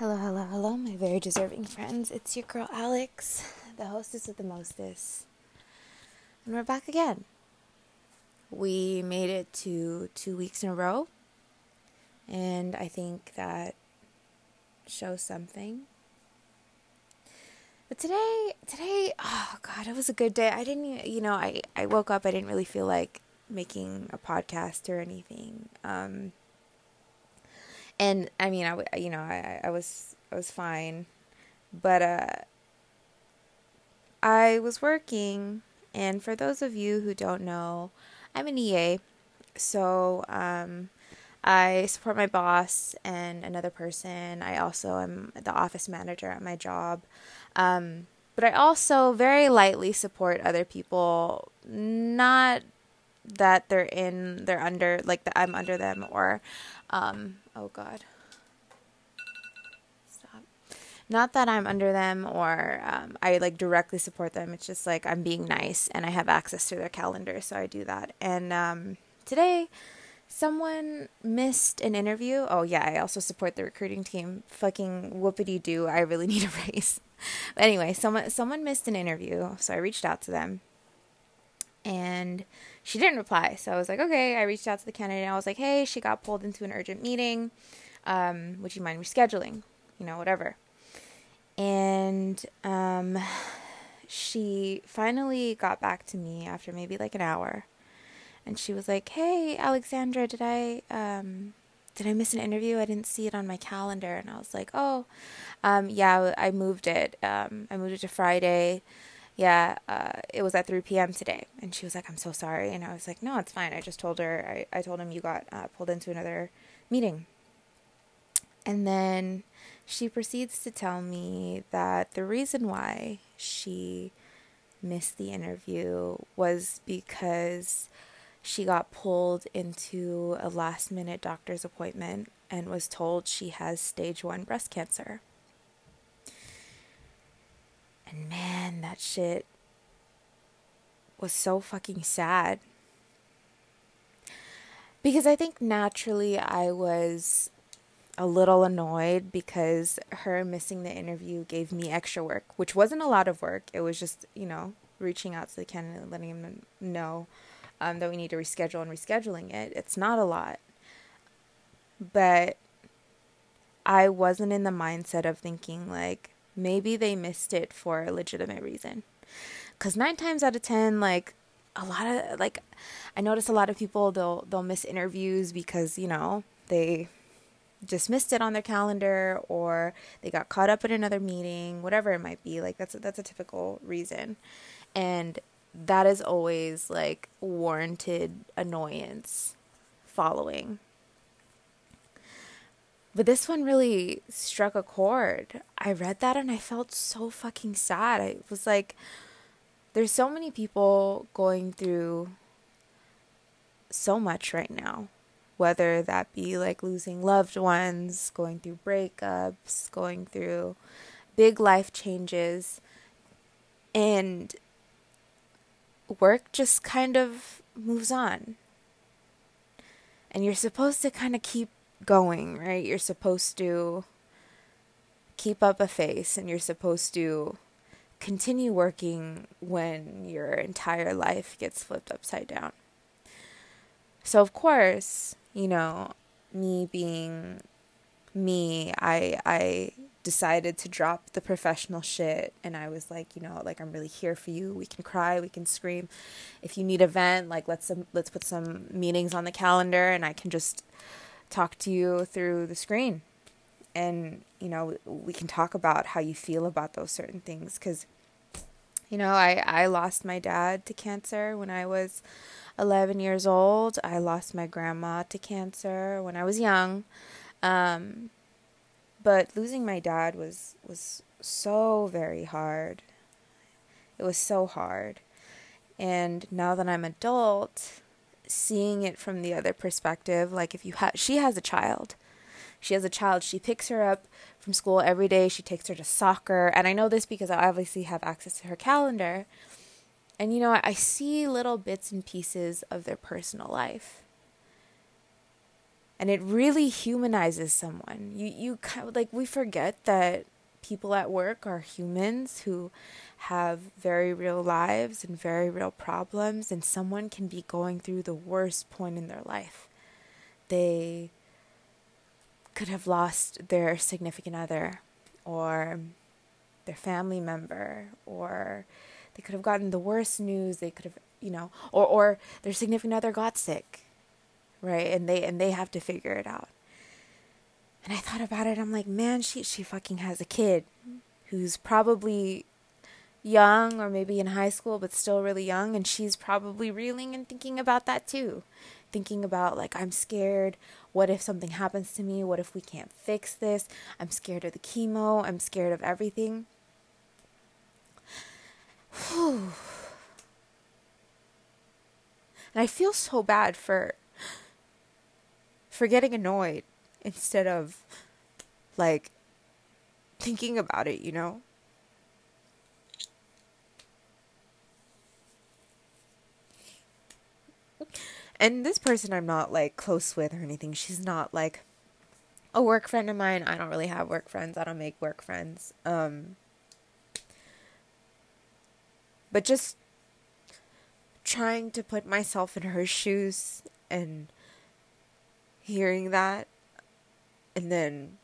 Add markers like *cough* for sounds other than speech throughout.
Hello, hello, hello, my very deserving friends. It's your girl Alex, the hostess with the mostest. And we're back again. We made it to two weeks in a row. And I think that shows something. But today, today, oh God, it was a good day. I didn't, you know, I, I woke up, I didn't really feel like making a podcast or anything. Um, and I mean, I you know, I, I was I was fine, but uh, I was working, and for those of you who don't know, I'm an EA, so um, I support my boss and another person. I also am the office manager at my job. Um, but I also very lightly support other people, not that they're in, they're under, like that I'm under them or um, oh God. Stop. Not that I'm under them or um, I like directly support them. It's just like I'm being nice and I have access to their calendar, so I do that. And um, today, someone missed an interview. Oh yeah, I also support the recruiting team. Fucking whoopity doo. I really *laughs* need a raise. but anyway, someone someone missed an interview, so I reached out to them, and she didn't reply. So I was like, okay. I reached out to the candidate. And I was like, hey, she got pulled into an urgent meeting. Um, would you mind rescheduling? You know, whatever. And um, she finally got back to me after maybe like an hour, and she was like, "Hey, Alexandra, did I um, did I miss an interview? I didn't see it on my calendar." And I was like, "Oh, um, yeah, I moved it. Um, I moved it to Friday." Yeah, uh, it was at 3 p.m. today. And she was like, I'm so sorry. And I was like, no, it's fine. I just told her, I, I told him you got uh, pulled into another meeting. And then she proceeds to tell me that the reason why she missed the interview was because she got pulled into a last minute doctor's appointment and was told she has stage one breast cancer. And man, that shit was so fucking sad. Because I think naturally I was a little annoyed because her missing the interview gave me extra work, which wasn't a lot of work. It was just, you know, reaching out to the candidate and letting him know um, that we need to reschedule and rescheduling it. It's not a lot. But I wasn't in the mindset of thinking, like, maybe they missed it for a legitimate reason. Cuz 9 times out of 10 like a lot of like I notice a lot of people they'll they'll miss interviews because, you know, they just missed it on their calendar or they got caught up in another meeting, whatever it might be. Like that's a, that's a typical reason. And that is always like warranted annoyance following but this one really struck a chord. I read that and I felt so fucking sad. I was like, there's so many people going through so much right now. Whether that be like losing loved ones, going through breakups, going through big life changes. And work just kind of moves on. And you're supposed to kind of keep going, right? You're supposed to keep up a face and you're supposed to continue working when your entire life gets flipped upside down. So, of course, you know, me being me, I I decided to drop the professional shit and I was like, you know, like I'm really here for you. We can cry, we can scream. If you need a vent, like let's um, let's put some meetings on the calendar and I can just talk to you through the screen and you know we can talk about how you feel about those certain things because you know i i lost my dad to cancer when i was 11 years old. I lost my grandma to cancer when i was young. Um, but losing my dad was was so very hard. It was so hard. And now that i'm adult seeing it from the other perspective like if you have she has a child she has a child she picks her up from school every day she takes her to soccer and i know this because i obviously have access to her calendar and you know i see little bits and pieces of their personal life and it really humanizes someone. You you kind of, like we forget that people at work are humans who have very real lives and very real problems and someone can be going through the worst point in their life. They could have lost their significant other or their family member or they could have gotten the worst news they could have you know or or their significant other got sick right? And they and they have to figure it out. And I thought about it. I'm like, man, she she fucking has a kid who's probably young or maybe in high school but still really young and she's probably reeling and thinking about that too. Thinking about like I'm scared. What if something happens to me? What if we can't fix this? I'm scared of the chemo. I'm scared of everything. Whew. *sighs* And I feel so bad for for getting annoyed instead of like thinking about it, you know? And this person I'm not like close with or anything. She's not like a work friend of mine. I don't really have work friends. I don't make work friends. Um but just trying to put myself in her shoes and hearing that and then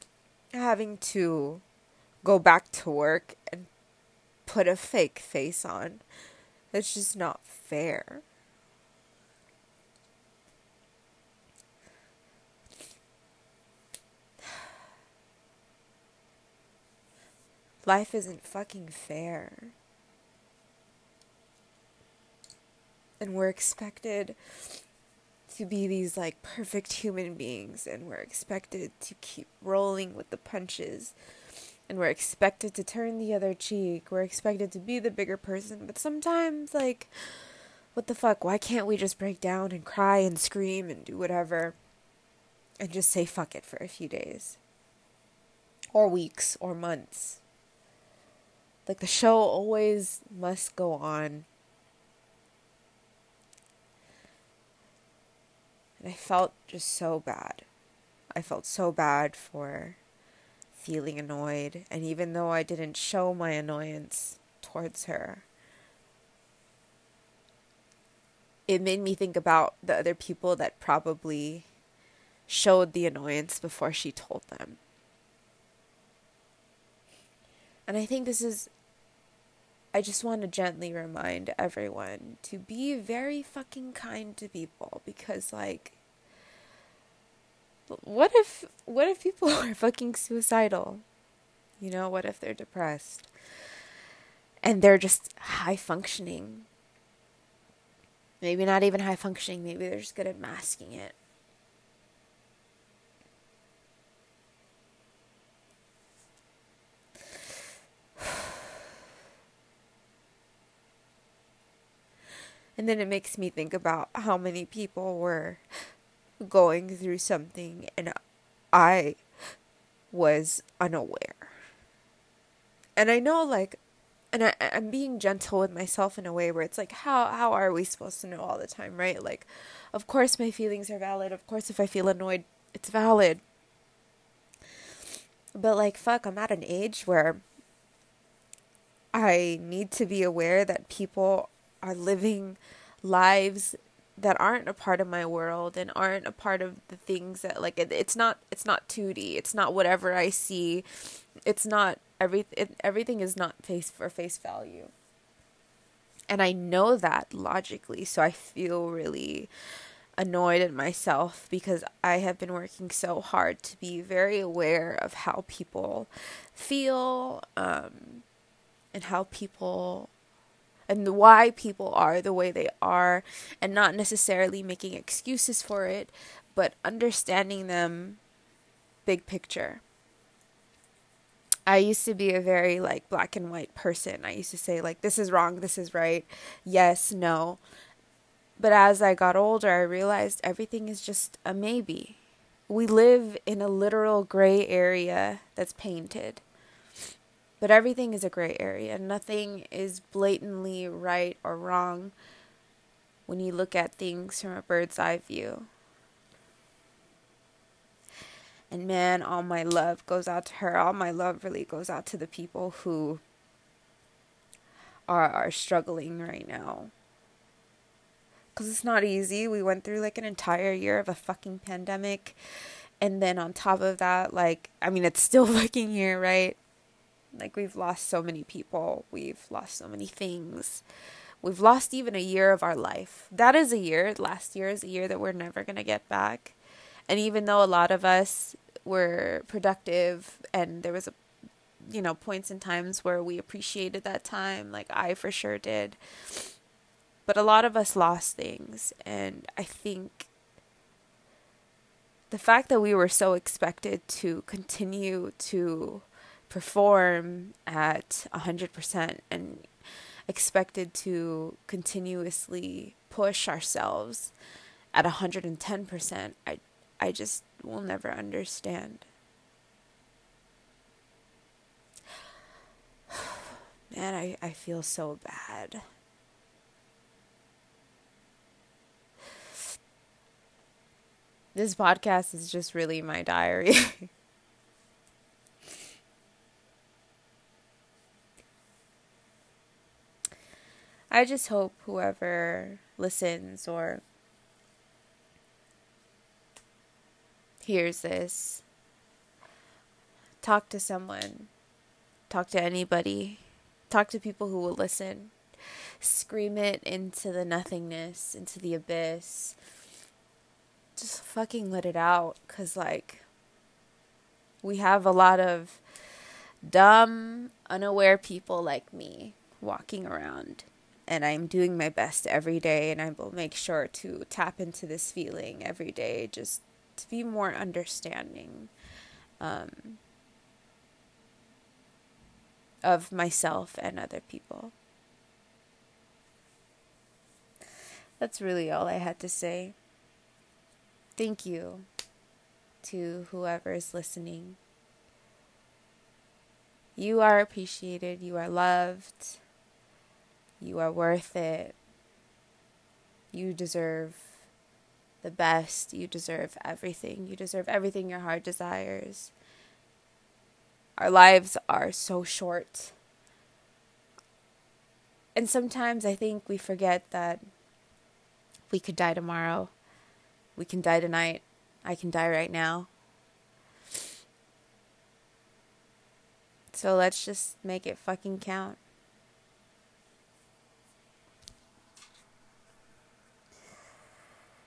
having to go back to work and put a fake face on. It's just not fair. Life isn't fucking fair. And we're expected to be these like perfect human beings and we're expected to keep rolling with the punches and we're expected to turn the other cheek. We're expected to be the bigger person, but sometimes like what the fuck? Why can't we just break down and cry and scream and do whatever and just say fuck it for a few days or weeks or months? Like the show always must go on And I felt just so bad. I felt so bad for feeling annoyed. And even though I didn't show my annoyance towards her, it made me think about the other people that probably showed the annoyance before she told them. And I think this is I just want to gently remind everyone to be very fucking kind to people because like what if what if people *laughs* are fucking suicidal? You know, what if they're depressed? And they're just high functioning. Maybe not even high functioning, maybe they're just good at masking it. And then it makes me think about how many people were going through something and I was unaware. And I know like and I, I'm being gentle with myself in a way where it's like how how are we supposed to know all the time, right? Like of course my feelings are valid. Of course if I feel annoyed, it's valid. But like fuck, I'm at an age where I need to be aware that people are living lives that aren't a part of my world and aren't a part of the things that like it, it's not it's not 2D it's not whatever I see. It's not every it, everything is not face for face value. And I know that logically so I feel really annoyed at myself because I have been working so hard to be very aware of how people feel um, and how people and why people are the way they are and not necessarily making excuses for it, but understanding them big picture. I used to be a very like black and white person. I used to say like this is wrong, this is right, yes, no. But as I got older, I realized everything is just a maybe. We live in a literal gray area that's painted. But everything is a gray area. Nothing is blatantly right or wrong when you look at things from a bird's eye view. And man, all my love goes out to her. All my love really goes out to the people who are are struggling right now. Cuz it's not easy. We went through like an entire year of a fucking pandemic. And then on top of that, like I mean it's still *laughs* fucking here, right? Like we've lost so many people. We've lost so many things. We've lost even a year of our life. That is a year. Last year is a year that we're never going to get back. And even though a lot of us were productive and there was a you know points and times where we appreciated that time, like I for sure did. But a lot of us lost things and I think the fact that we were so expected to continue to perform at 100% and expected to continuously push ourselves at 110%, I I just will never understand. *sighs* Man, I, I feel so bad. This podcast is just really my diary. *laughs* I just hope whoever listens or hears this, talk to someone, talk to anybody, talk to people who will listen, scream it into the nothingness, into the abyss. Just fucking let it out, because, like, we have a lot of dumb, unaware people like me walking around and I'm doing my best every day and I will make sure to tap into this feeling every day just to be more understanding um, of myself and other people. That's really all I had to say. Thank you to whoever is listening. You are appreciated, you are loved you are worth it. You deserve the best. You deserve everything. You deserve everything your heart desires. Our lives are so short. And sometimes I think we forget that we could die tomorrow. We can die tonight. I can die right now. So let's just make it fucking count.